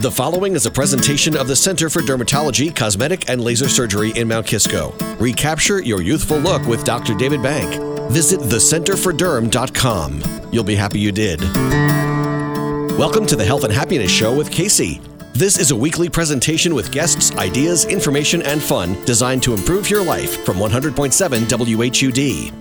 The following is a presentation of the Center for Dermatology, Cosmetic, and Laser Surgery in Mount Kisco. Recapture your youthful look with Dr. David Bank. Visit thecenterforderm.com. You'll be happy you did. Welcome to the Health and Happiness Show with Casey. This is a weekly presentation with guests, ideas, information, and fun designed to improve your life from 100.7 WHUD.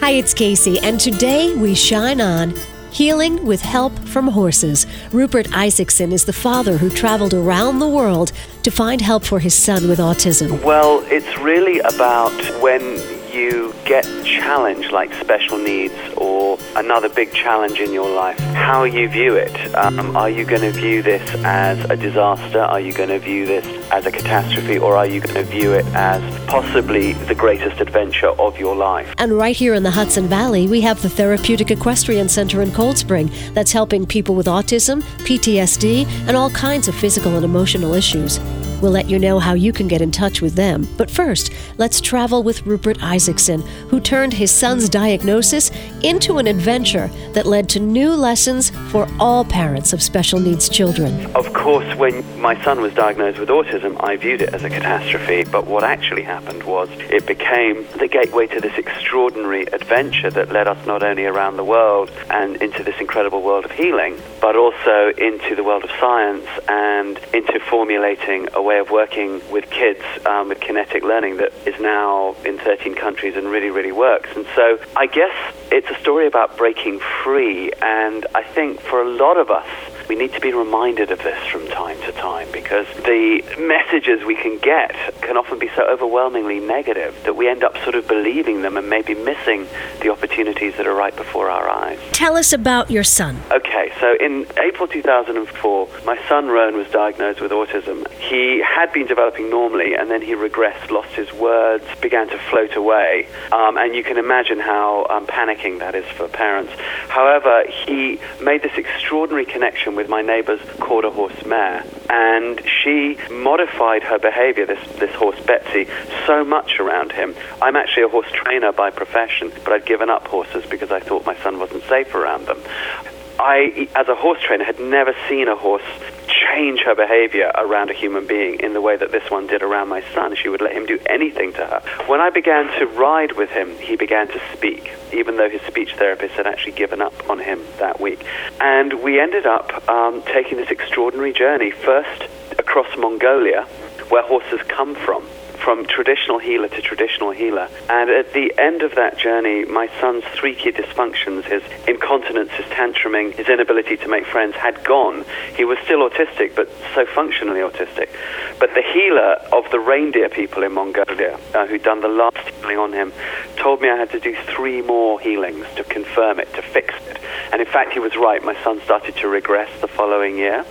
Hi, it's Casey, and today we shine on Healing with Help from Horses. Rupert Isaacson is the father who traveled around the world to find help for his son with autism. Well, it's really about when you get challenged like special needs or another big challenge in your life, how you view it. Um, are you going to view this as a disaster? Are you going to view this as a catastrophe? Or are you going to view it as possibly the greatest adventure of your life? And right here in the Hudson Valley, we have the Therapeutic Equestrian Center in Cold Spring that's helping people with autism, PTSD, and all kinds of physical and emotional issues. We'll let you know how you can get in touch with them. But first, let's travel with Rupert Isaacson, who turned his son's diagnosis into an adventure that led to new lessons for all parents of special needs children. Of course, when my son was diagnosed with autism, I viewed it as a catastrophe. But what actually happened was it became the gateway to this extraordinary adventure that led us not only around the world and into this incredible world of healing, but also into the world of science and into formulating a way of working with kids um, with kinetic learning that is now in 13 countries and really, really works. And so I guess it's a story about breaking free. And I think for a lot of us, we need to be reminded of this from time to time because the messages we can get can often be so overwhelmingly negative that we end up sort of believing them and maybe missing the opportunities that are right before our eyes. Tell us about your son. Okay, so in April 2004, my son Rowan was diagnosed with autism. He had been developing normally and then he regressed, lost his words, began to float away. Um, and you can imagine how um, panicking that is for parents. However, he made this extraordinary connection with my neighbor's quarter horse mare. And she modified her behavior, this, this horse Betsy, so much around him. I'm actually a horse trainer by profession, but I'd given up horses because I thought my son wasn't safe around them. I, as a horse trainer, had never seen a horse change her behavior around a human being in the way that this one did around my son. She would let him do anything to her. When I began to ride with him, he began to speak, even though his speech therapist had actually given up on him that week. And we ended up um, taking this extraordinary journey, first across Mongolia, where horses come from from traditional healer to traditional healer. And at the end of that journey, my son's three key dysfunctions, his incontinence, his tantruming, his inability to make friends, had gone. He was still autistic, but so functionally autistic. But the healer of the reindeer people in Mongolia, uh, who'd done the last healing on him, told me I had to do three more healings to confirm it, to fix it. And in fact, he was right. My son started to regress the following year.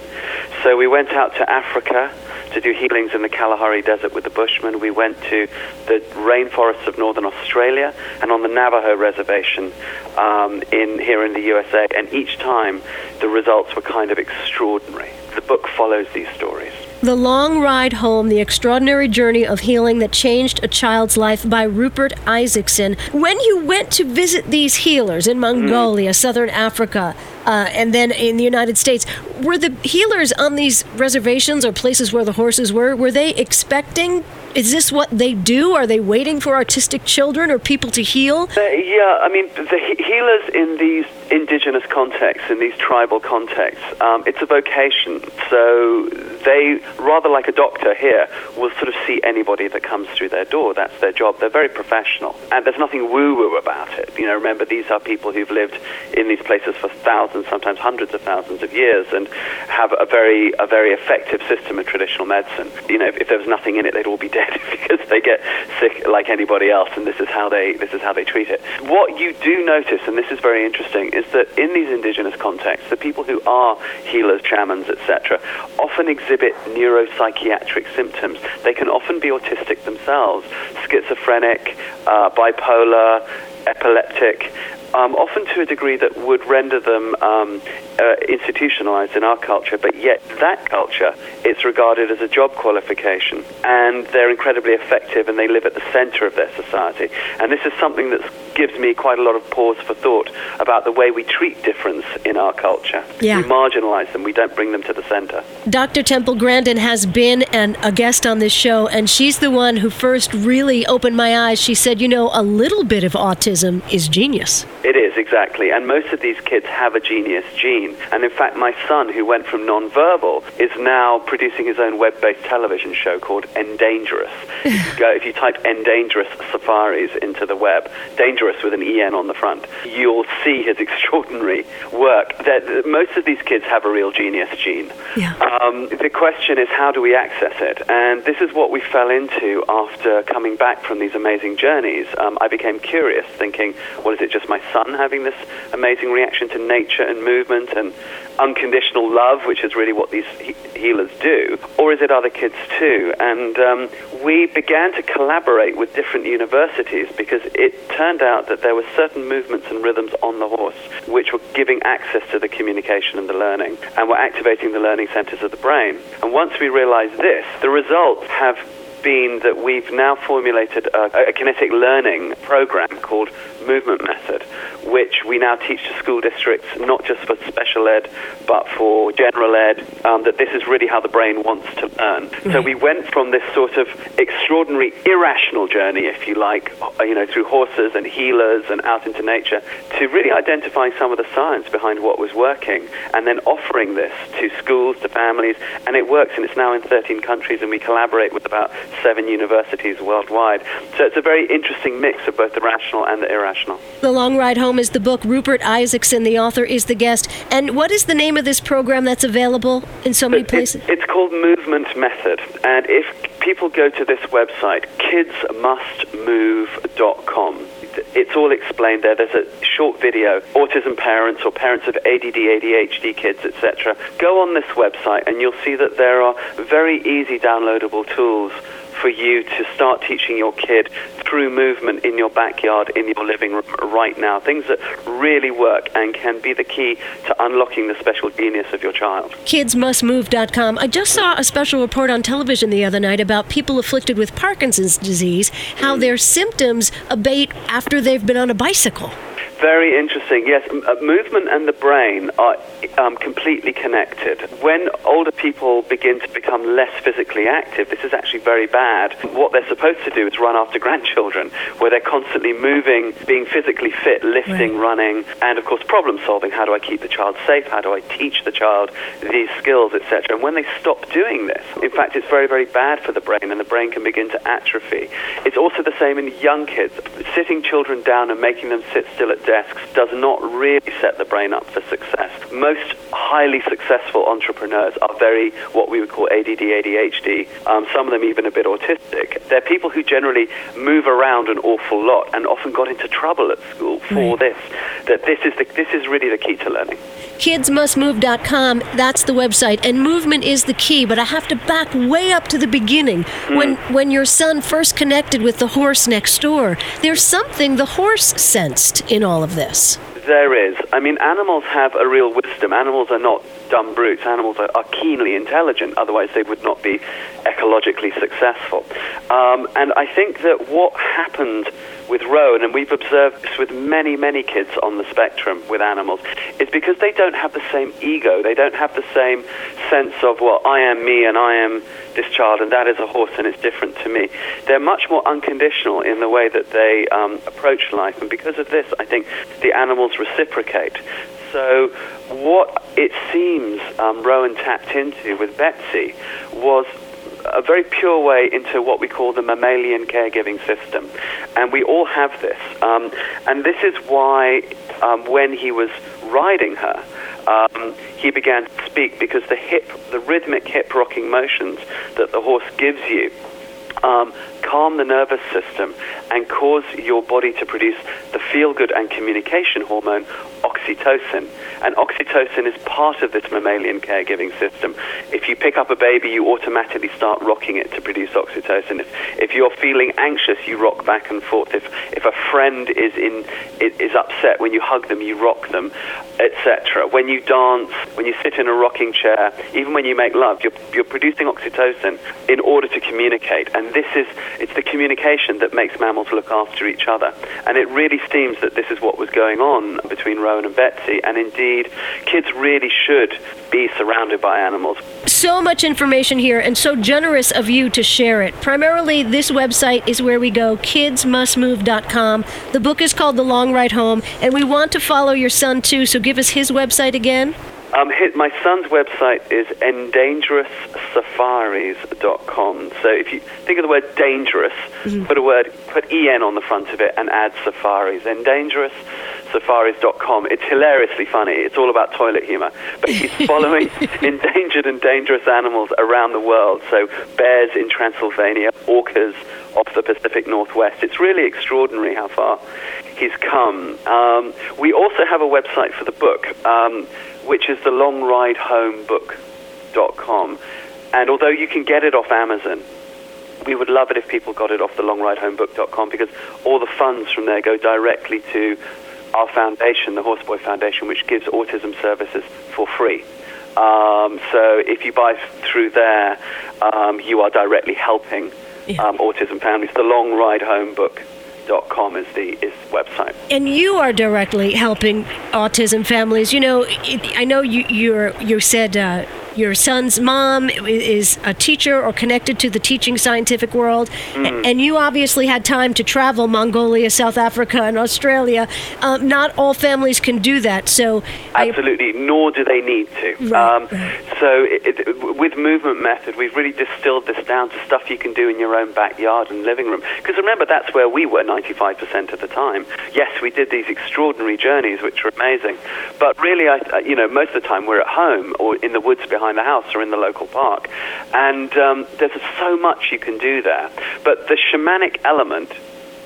So we went out to Africa to do healings in the Kalahari Desert with the Bushmen. We went to the rainforests of northern Australia and on the Navajo Reservation um, in here in the USA. And each time, the results were kind of extraordinary. The book follows these stories. The Long Ride Home The Extraordinary Journey of Healing That Changed a Child's Life by Rupert Isaacson. When you went to visit these healers in Mongolia, mm. Southern Africa, uh, and then in the United States, were the healers on these reservations or places where the horses were, were they expecting is this what they do? Are they waiting for autistic children or people to heal? Uh, yeah, I mean, the he- healers in these indigenous contexts, in these tribal contexts, um, it's a vocation. So they, rather like a doctor here, will sort of see anybody that comes through their door. That's their job. They're very professional. And there's nothing woo woo about it. You know, remember, these are people who've lived in these places for thousands, sometimes hundreds of thousands of years and have a very, a very effective system of traditional medicine. You know, if, if there was nothing in it, they'd all be dead because they get sick like anybody else, and this is how they this is how they treat it. What you do notice, and this is very interesting, is that in these indigenous contexts, the people who are healers, shamans, etc., often exhibit neuropsychiatric symptoms. They can often be autistic themselves, schizophrenic, uh, bipolar, epileptic, um, often to a degree that would render them um, uh, institutionalized in our culture, but yet that culture, it's regarded as a job qualification, and they're incredibly effective and they live at the center of their society. And this is something that gives me quite a lot of pause for thought about the way we treat difference in our culture. Yeah. We marginalize them, we don't bring them to the center. Dr. Temple Grandin has been an, a guest on this show, and she's the one who first really opened my eyes. She said, You know, a little bit of autism is genius. It is, exactly. And most of these kids have a genius gene. And in fact, my son, who went from nonverbal, is now producing his own web based television show called Endangerous. Go, if you type Endangerous Safaris into the web, dangerous with an EN on the front, you'll see his extraordinary work. That most of these kids have a real genius gene. Yeah. Um, the question is, how do we access it? And this is what we fell into after coming back from these amazing journeys. Um, I became curious, thinking, well, is it just my son having this amazing reaction to nature and movement and unconditional love, which is really what these he- healers do, or is it other kids too? And um, we began to collaborate with different universities because it turned out that there were certain movements and rhythms on the horse which were giving access to the communication and the learning, and were activating the learning centers of the brain. And once we realized this, the results have been that we've now formulated a, a, kinetic learning program called Movement Method, which we now teach to school districts, not just for special ed, but for general ed, um, that this is really how the brain wants to learn. Mm-hmm. So we went from this sort of extraordinary irrational journey, if you like, uh, you know, through horses and healers and out into nature, to really identifying some of the science behind what was working, and then offering this to schools, to families, and it works, and it's now in 13 countries, and we collaborate with about seven universities worldwide. So it's a very interesting mix of both the rational and the irrational. The Long Ride Home is the book. Rupert Isaacson, the author, is the guest. And what is the name of this program that's available in so many places? It's called Movement Method. And if people go to this website, kidsmustmove.com, it's all explained there. There's a short video, autism parents or parents of ADD, ADHD kids, etc. Go on this website and you'll see that there are very easy downloadable tools for you to start teaching your kid through movement in your backyard, in your living room right now. Things that really work and can be the key to unlocking the special genius of your child. KidsMustMove.com. I just saw a special report on television the other night about people afflicted with Parkinson's disease, how mm. their symptoms abate after they've been on a bicycle. Very interesting. Yes, uh, movement and the brain are um, completely connected. When older people begin to become less physically active, this is actually very bad. What they're supposed to do is run after grandchildren, where they're constantly moving, being physically fit, lifting, right. running, and of course problem solving. How do I keep the child safe? How do I teach the child these skills, etc. And when they stop doing this, in fact, it's very, very bad for the brain, and the brain can begin to atrophy. It's also the same in young kids. Sitting children down and making them sit still at desks does not really set the brain up for success. Most highly successful entrepreneurs are very what we would call ADD, ADHD. Um, some of them even a bit autistic. They're people who generally move around an awful lot and often got into trouble at school for this. That this is the, this is really the key to learning. KidsMustMove.com, that's the website, and movement is the key. But I have to back way up to the beginning mm. when when your son first connected with the horse next door. There's something the horse sensed in all of this. There is. I mean, animals have a real wisdom. Animals are not dumb brutes. Animals are, are keenly intelligent, otherwise, they would not be ecologically successful. Um, and I think that what happened with Rowan, and we've observed this with many, many kids on the spectrum with animals, is because they don't have the same ego. They don't have the same sense of, well, I am me and I am this child and that is a horse and it's different to me. They're much more unconditional in the way that they um, approach life, and because of this, I think the animals reciprocate. So, what it seems um, Rowan tapped into with Betsy was a very pure way into what we call the mammalian caregiving system. And we all have this. Um, and this is why, um, when he was riding her, um, he began to speak because the hip, the rhythmic hip rocking motions that the horse gives you um, calm the nervous system and cause your body to produce the feel good and communication hormone oxytocin. And oxytocin is part of this mammalian caregiving system. If you pick up a baby, you automatically start rocking it to produce oxytocin. If, if you're feeling anxious, you rock back and forth. If, if a friend is, in, is upset, when you hug them, you rock them, etc. When you dance, when you sit in a rocking chair, even when you make love, you're, you're producing oxytocin in order to communicate. And this is, it's the communication that makes mammals look after each other. And it really seems that this is what was going on between Rowan and Betsy. And indeed, kids really should be surrounded by animals. So much information here, and so generous of you to share it. Primarily, this website is where we go kidsmustmove.com. The book is called The Long Ride Home, and we want to follow your son too, so give us his website again. Um, my son's website is endangeroussafaris.com. So if you think of the word dangerous, mm-hmm. put a word, put en on the front of it, and add safaris. Endangeroussafaris.com. It's hilariously funny. It's all about toilet humor, but he's following endangered and dangerous animals around the world. So bears in Transylvania, orcas off the Pacific Northwest. It's really extraordinary how far he's come. Um, we also have a website for the book. Um, which is the longrideHomebook.com. And although you can get it off Amazon, we would love it if people got it off the longridehomebook.com because all the funds from there go directly to our foundation, the Horseboy Foundation, which gives autism services for free. Um, so if you buy through there, um, you are directly helping um, autism families. The Long Ride Home Book com is the is website. And you are directly helping autism families. You know, I know you you're, you said uh, your son's mom is a teacher or connected to the teaching scientific world, mm. and you obviously had time to travel Mongolia, South Africa, and Australia. Um, not all families can do that, so absolutely, I, nor do they need to. Right, um, right. So, it, it, with movement method, we've really distilled this down to stuff you can do in your own backyard and living room. Because remember, that's where we were 95% of the time. Yes, we did these extraordinary journeys, which were amazing, but really, I, you know, most of the time we're at home or in the woods behind the house or in the local park. And um, there's so much you can do there. But the shamanic element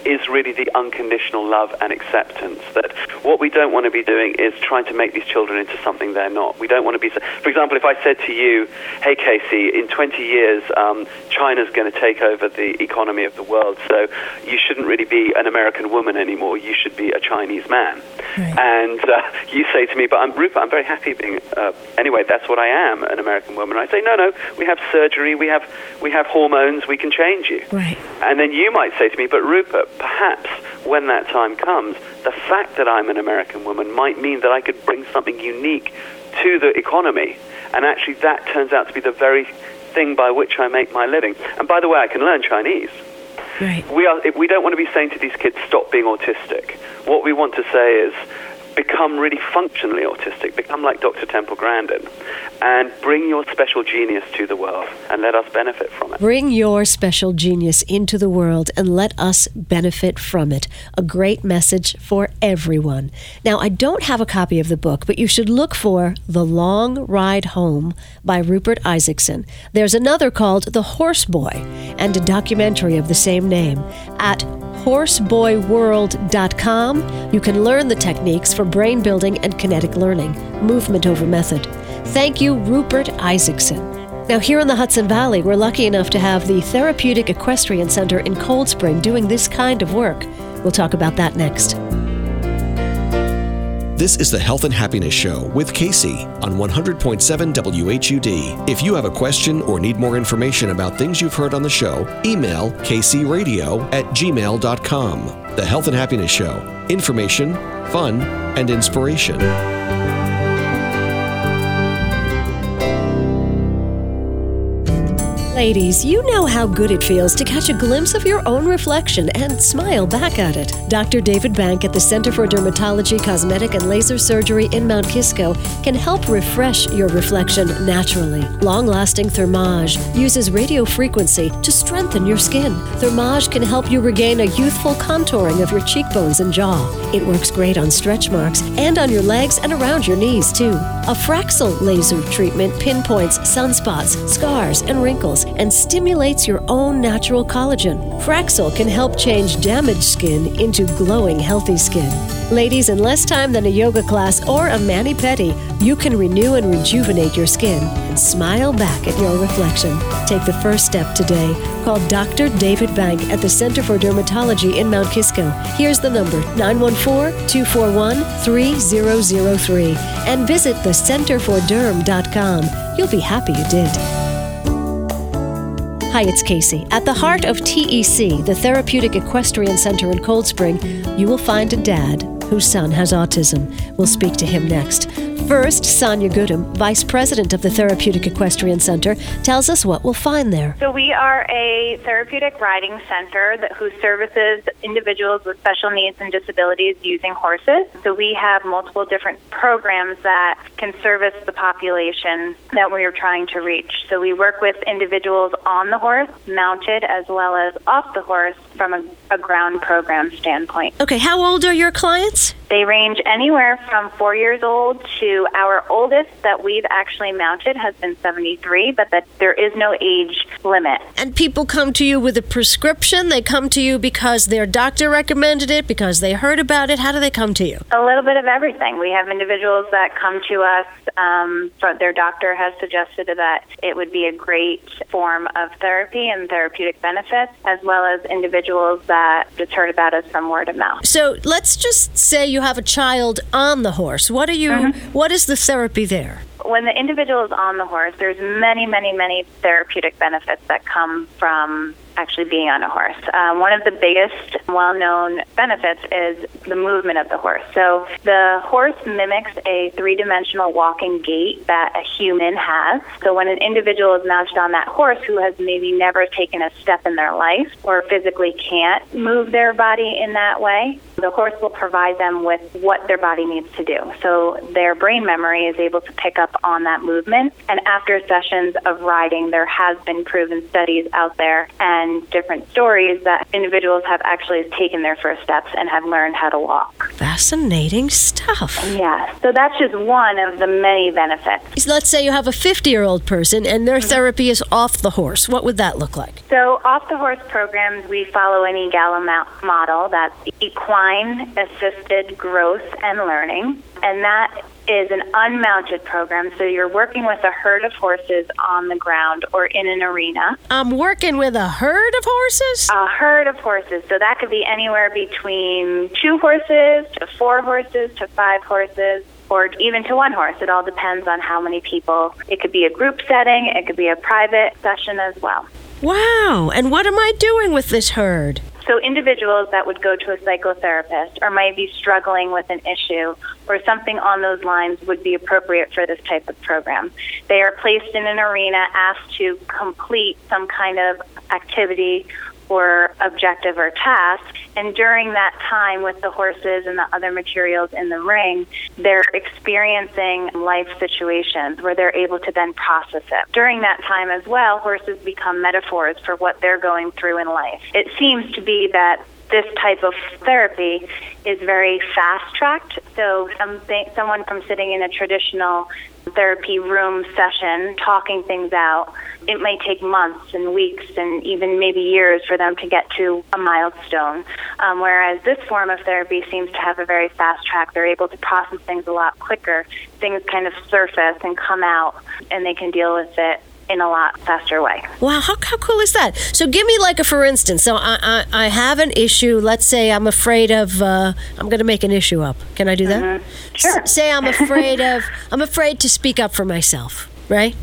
is really the unconditional love and acceptance. That what we don't want to be doing is trying to make these children into something they're not. We don't want to be. For example, if I said to you, "Hey, Casey, in 20 years, um, China's going to take over the economy of the world, so you shouldn't really be an American woman anymore. You should be a Chinese man." Right. And uh, you say to me, "But I'm Rupert. I'm very happy being. Uh, anyway, that's what I am, an American woman." I say, "No, no. We have surgery. We have we have hormones. We can change you." Right. And then you might say to me, "But Rupert." perhaps when that time comes, the fact that I'm an American woman might mean that I could bring something unique to the economy. And actually, that turns out to be the very thing by which I make my living. And by the way, I can learn Chinese. Right. We, are, we don't want to be saying to these kids, stop being autistic. What we want to say is, become really functionally autistic, become like Dr. Temple Grandin, and bring your special genius to the world and let us benefit from it. Bring your special genius into the world and let us benefit from it. A great message for everyone. Now, I don't have a copy of the book, but you should look for The Long Ride Home by Rupert Isaacson. There's another called The Horse Boy and a documentary of the same name at horseboyworld.com. You can learn the techniques for brain building and kinetic learning, movement over method. Thank you, Rupert Isaacson. Now, here in the Hudson Valley, we're lucky enough to have the Therapeutic Equestrian Center in Cold Spring doing this kind of work. We'll talk about that next. This is the Health and Happiness Show with Casey on 100.7 WHUD. If you have a question or need more information about things you've heard on the show, email kcradio at gmail.com. The Health and Happiness Show. Information, fun, and inspiration. Ladies, you know how good it feels to catch a glimpse of your own reflection and smile back at it. Dr. David Bank at the Center for Dermatology, Cosmetic, and Laser Surgery in Mount Kisco can help refresh your reflection naturally. Long lasting Thermage uses radio frequency to strengthen your skin. Thermage can help you regain a youthful contouring of your cheekbones and jaw. It works great on stretch marks and on your legs and around your knees, too. A Fraxel laser treatment pinpoints sunspots, scars, and wrinkles and stimulates your own natural collagen. Fraxel can help change damaged skin into glowing, healthy skin. Ladies, in less time than a yoga class or a mani pedi, you can renew and rejuvenate your skin and smile back at your reflection. Take the first step today. Call Dr. David Bank at the Center for Dermatology in Mount Kisco. Here's the number 914 241 3003 and visit thecenterforderm.com. You'll be happy you did. Hi, it's Casey. At the heart of TEC, the Therapeutic Equestrian Center in Cold Spring, you will find a dad whose son has autism. We'll speak to him next. First, Sonia Goodham, Vice President of the Therapeutic Equestrian Center, tells us what we'll find there. So, we are a therapeutic riding center that, who services individuals with special needs and disabilities using horses. So, we have multiple different programs that can service the population that we are trying to reach. So, we work with individuals on the horse, mounted, as well as off the horse from a, a ground program standpoint. Okay, how old are your clients? They range anywhere from four years old to our oldest that we've actually mounted has been 73, but that there is no age limit. And people come to you with a prescription? They come to you because their doctor recommended it, because they heard about it? How do they come to you? A little bit of everything. We have individuals that come to us, um, their doctor has suggested that it would be a great form of therapy and therapeutic benefits, as well as individuals that just heard about us from word of mouth. So let's just say you have a child on the horse. What are you? Mm-hmm. What is the therapy there? When the individual is on the horse, there's many, many, many therapeutic benefits that come from actually being on a horse. Um, one of the biggest well known benefits is the movement of the horse. So the horse mimics a three dimensional walking gait that a human has. So when an individual is mounted on that horse who has maybe never taken a step in their life or physically can't move their body in that way, the horse will provide them with what their body needs to do. So their brain memory is able to pick up on that movement. And after sessions of riding, there has been proven studies out there and different stories that individuals have actually taken their first steps and have learned how to walk. Fascinating stuff. Yeah, so that's just one of the many benefits. Let's say you have a 50 year old person and their mm-hmm. therapy is off the horse. What would that look like? So, off the horse programs, we follow an EAGALA model that's equine assisted growth and learning. And that is an unmounted program, so you're working with a herd of horses on the ground or in an arena. I'm working with a herd of horses? A herd of horses. So that could be anywhere between two horses to four horses to five horses or even to one horse. It all depends on how many people. It could be a group setting, it could be a private session as well. Wow. And what am I doing with this herd? So, individuals that would go to a psychotherapist or might be struggling with an issue or something on those lines would be appropriate for this type of program. They are placed in an arena, asked to complete some kind of activity or objective or task. And during that time with the horses and the other materials in the ring, they're experiencing life situations where they're able to then process it. During that time as well, horses become metaphors for what they're going through in life. It seems to be that this type of therapy is very fast tracked. So something, someone from sitting in a traditional therapy room session, talking things out, it may take months and weeks and even maybe years for them to get to a milestone. Um, whereas this form of therapy seems to have a very fast track. They're able to process things a lot quicker. Things kind of surface and come out, and they can deal with it in a lot faster way. Wow, how, how cool is that? So give me like a for instance. So I, I, I have an issue. Let's say I'm afraid of. Uh, I'm going to make an issue up. Can I do that? Mm-hmm. Sure. S- say I'm afraid of. I'm afraid to speak up for myself. Right.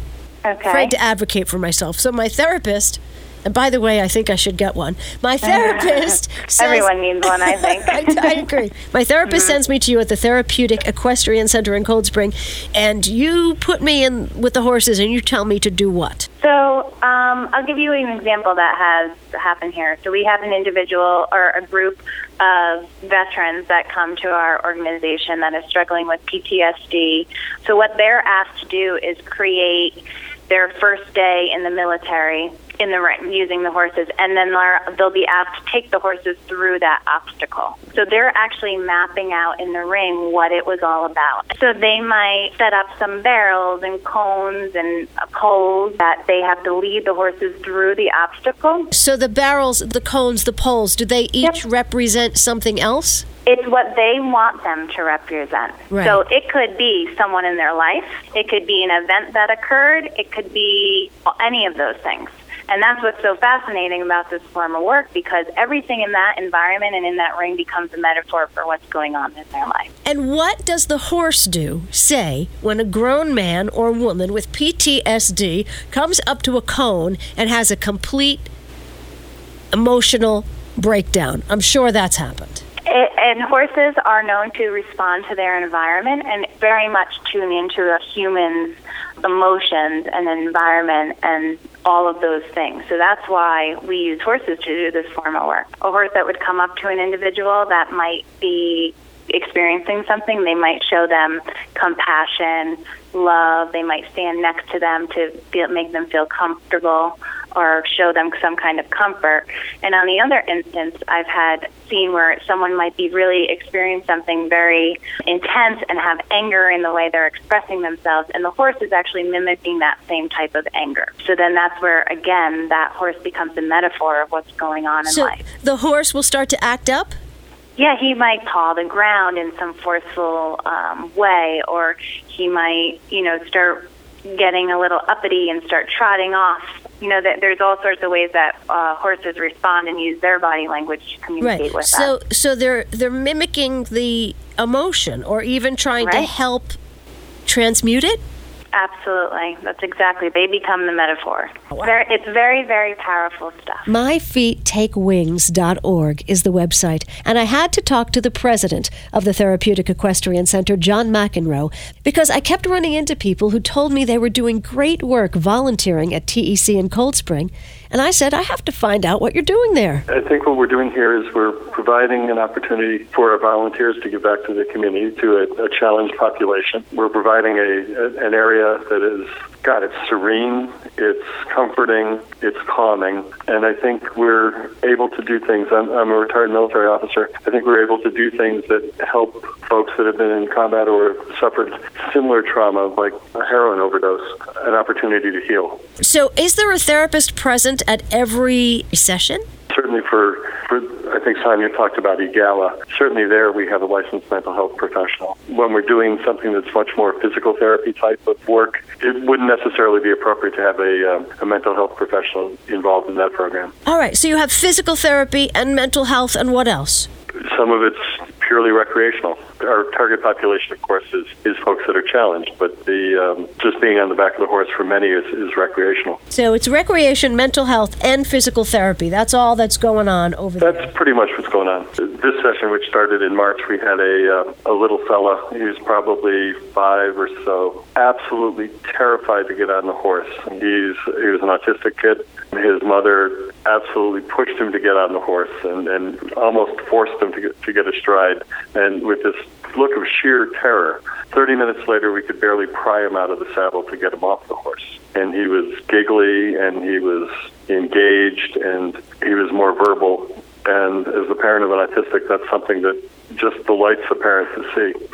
Okay. Afraid to advocate for myself. So my therapist and by the way, I think I should get one. My therapist says, Everyone needs one, I think. I, I, agree. My therapist mm-hmm. sends me to you at the Therapeutic Equestrian Center in Cold Spring, and you put me in with the horses and you tell me to do what? So um, I'll give you an example that has happened here. So we have an individual or a group of veterans that come to our organization that is struggling with PTSD. So what they're asked to do is create their first day in the military in the ring using the horses, and then they'll be asked to take the horses through that obstacle. So they're actually mapping out in the ring what it was all about. So they might set up some barrels and cones and poles that they have to lead the horses through the obstacle. So the barrels, the cones, the poles, do they each yep. represent something else? It's what they want them to represent. Right. So it could be someone in their life, it could be an event that occurred, it could be any of those things. And that's what's so fascinating about this form of work because everything in that environment and in that ring becomes a metaphor for what's going on in their life. And what does the horse do, say, when a grown man or woman with PTSD comes up to a cone and has a complete emotional breakdown? I'm sure that's happened. It, and horses are known to respond to their environment and very much tune into a human's emotions and environment and all of those things. So that's why we use horses to do this form of work. A horse that would come up to an individual that might be experiencing something, they might show them compassion, love. They might stand next to them to feel, make them feel comfortable or show them some kind of comfort. And on the other instance, I've had seen where someone might be really experiencing something very intense and have anger in the way they're expressing themselves, and the horse is actually mimicking that same type of anger. So then that's where, again, that horse becomes a metaphor of what's going on in so life. The horse will start to act up? Yeah, he might paw the ground in some forceful um, way, or he might, you know, start getting a little uppity and start trotting off. You know, that there's all sorts of ways that uh, horses respond and use their body language to communicate right. with so, us. So they're they're mimicking the emotion, or even trying right. to help transmute it. Absolutely. That's exactly. They become the metaphor. Very, it's very, very powerful stuff. MyFeetTakeWings.org is the website. And I had to talk to the president of the Therapeutic Equestrian Center, John McEnroe, because I kept running into people who told me they were doing great work volunteering at TEC in Cold Spring. And I said, I have to find out what you're doing there. I think what we're doing here is we're providing an opportunity for our volunteers to give back to the community, to a, a challenged population. We're providing a, a, an area that is, God, it's serene, it's comforting, it's calming. And I think we're able to do things. I'm, I'm a retired military officer. I think we're able to do things that help folks that have been in combat or suffered similar trauma, like a heroin overdose, an opportunity to heal. So, is there a therapist present at every session? Certainly, for, for I think Sonia talked about EAGALA. Certainly, there we have a licensed mental health professional. When we're doing something that's much more physical therapy type of work, it wouldn't necessarily be appropriate to have a, um, a mental health professional involved in that program. All right, so you have physical therapy and mental health, and what else? Some of it's purely recreational. Our target population, of course, is, is folks that are challenged, but the um, just being on the back of the horse for many is, is recreational. So it's recreation, mental health, and physical therapy. That's all that's going on over that's there. That's pretty much what's going on. This session, which started in March, we had a uh, a little fella. He was probably five or so, absolutely terrified to get on the horse. He's he was an autistic kid. His mother absolutely pushed him to get on the horse and, and almost forced him to get, to get astride. And with this look of sheer terror, 30 minutes later, we could barely pry him out of the saddle to get him off the horse. And he was giggly and he was engaged and he was more verbal. And as a parent of an autistic, that's something that just delights the parent to see.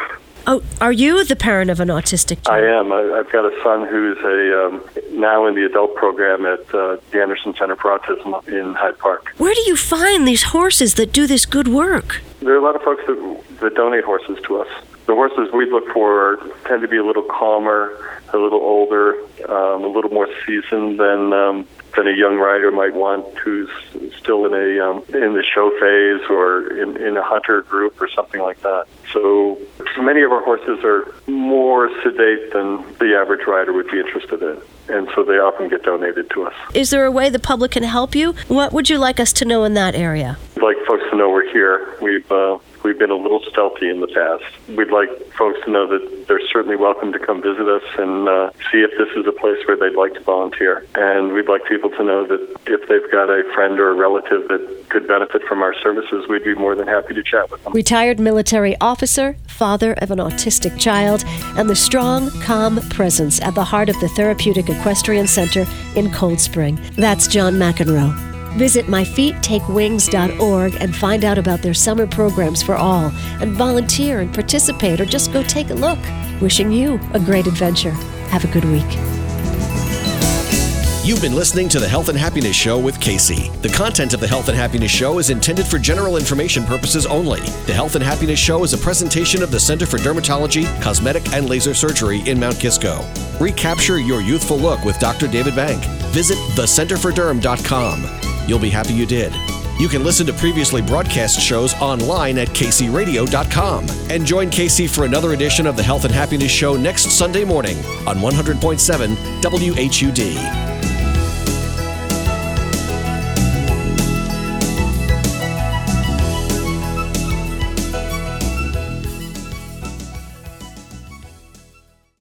Oh, are you the parent of an autistic child? I am. I, have got a son who's a um, now in the adult program at uh, the Anderson Center for Autism in Hyde Park. Where do you find these horses that do this good work? There are a lot of folks that, that donate horses to us. The horses we look for tend to be a little calmer, a little older, um, a little more seasoned than um, than a young rider might want who's still in a um, in the show phase or in, in a hunter group or something like that. So many of our horses are more sedate than the average rider would be interested in. And so they often get donated to us. Is there a way the public can help you? What would you like us to know in that area? I'd like folks to know we're here. We've uh, we've been a little stealthy in the past. We'd like folks to know that they're certainly welcome to come visit us and uh, see if this is a place where they'd like to volunteer. And we'd like people to know that if they've got a friend or a relative that could benefit from our services, we'd be more than happy to chat with them. Retired military officer, father of an autistic child, and the strong, calm presence at the heart of the Therapeutic Equestrian Center in Cold Spring. That's John McEnroe. Visit myfeettakewings.org and find out about their summer programs for all, and volunteer and participate, or just go take a look. Wishing you a great adventure. Have a good week. You've been listening to the Health and Happiness Show with Casey. The content of the Health and Happiness Show is intended for general information purposes only. The Health and Happiness Show is a presentation of the Center for Dermatology, Cosmetic, and Laser Surgery in Mount Kisco. Recapture your youthful look with Dr. David Bank. Visit thecenterforderm.com. You'll be happy you did. You can listen to previously broadcast shows online at kcradio.com. And join Casey for another edition of the Health and Happiness Show next Sunday morning on 100.7 WHUD.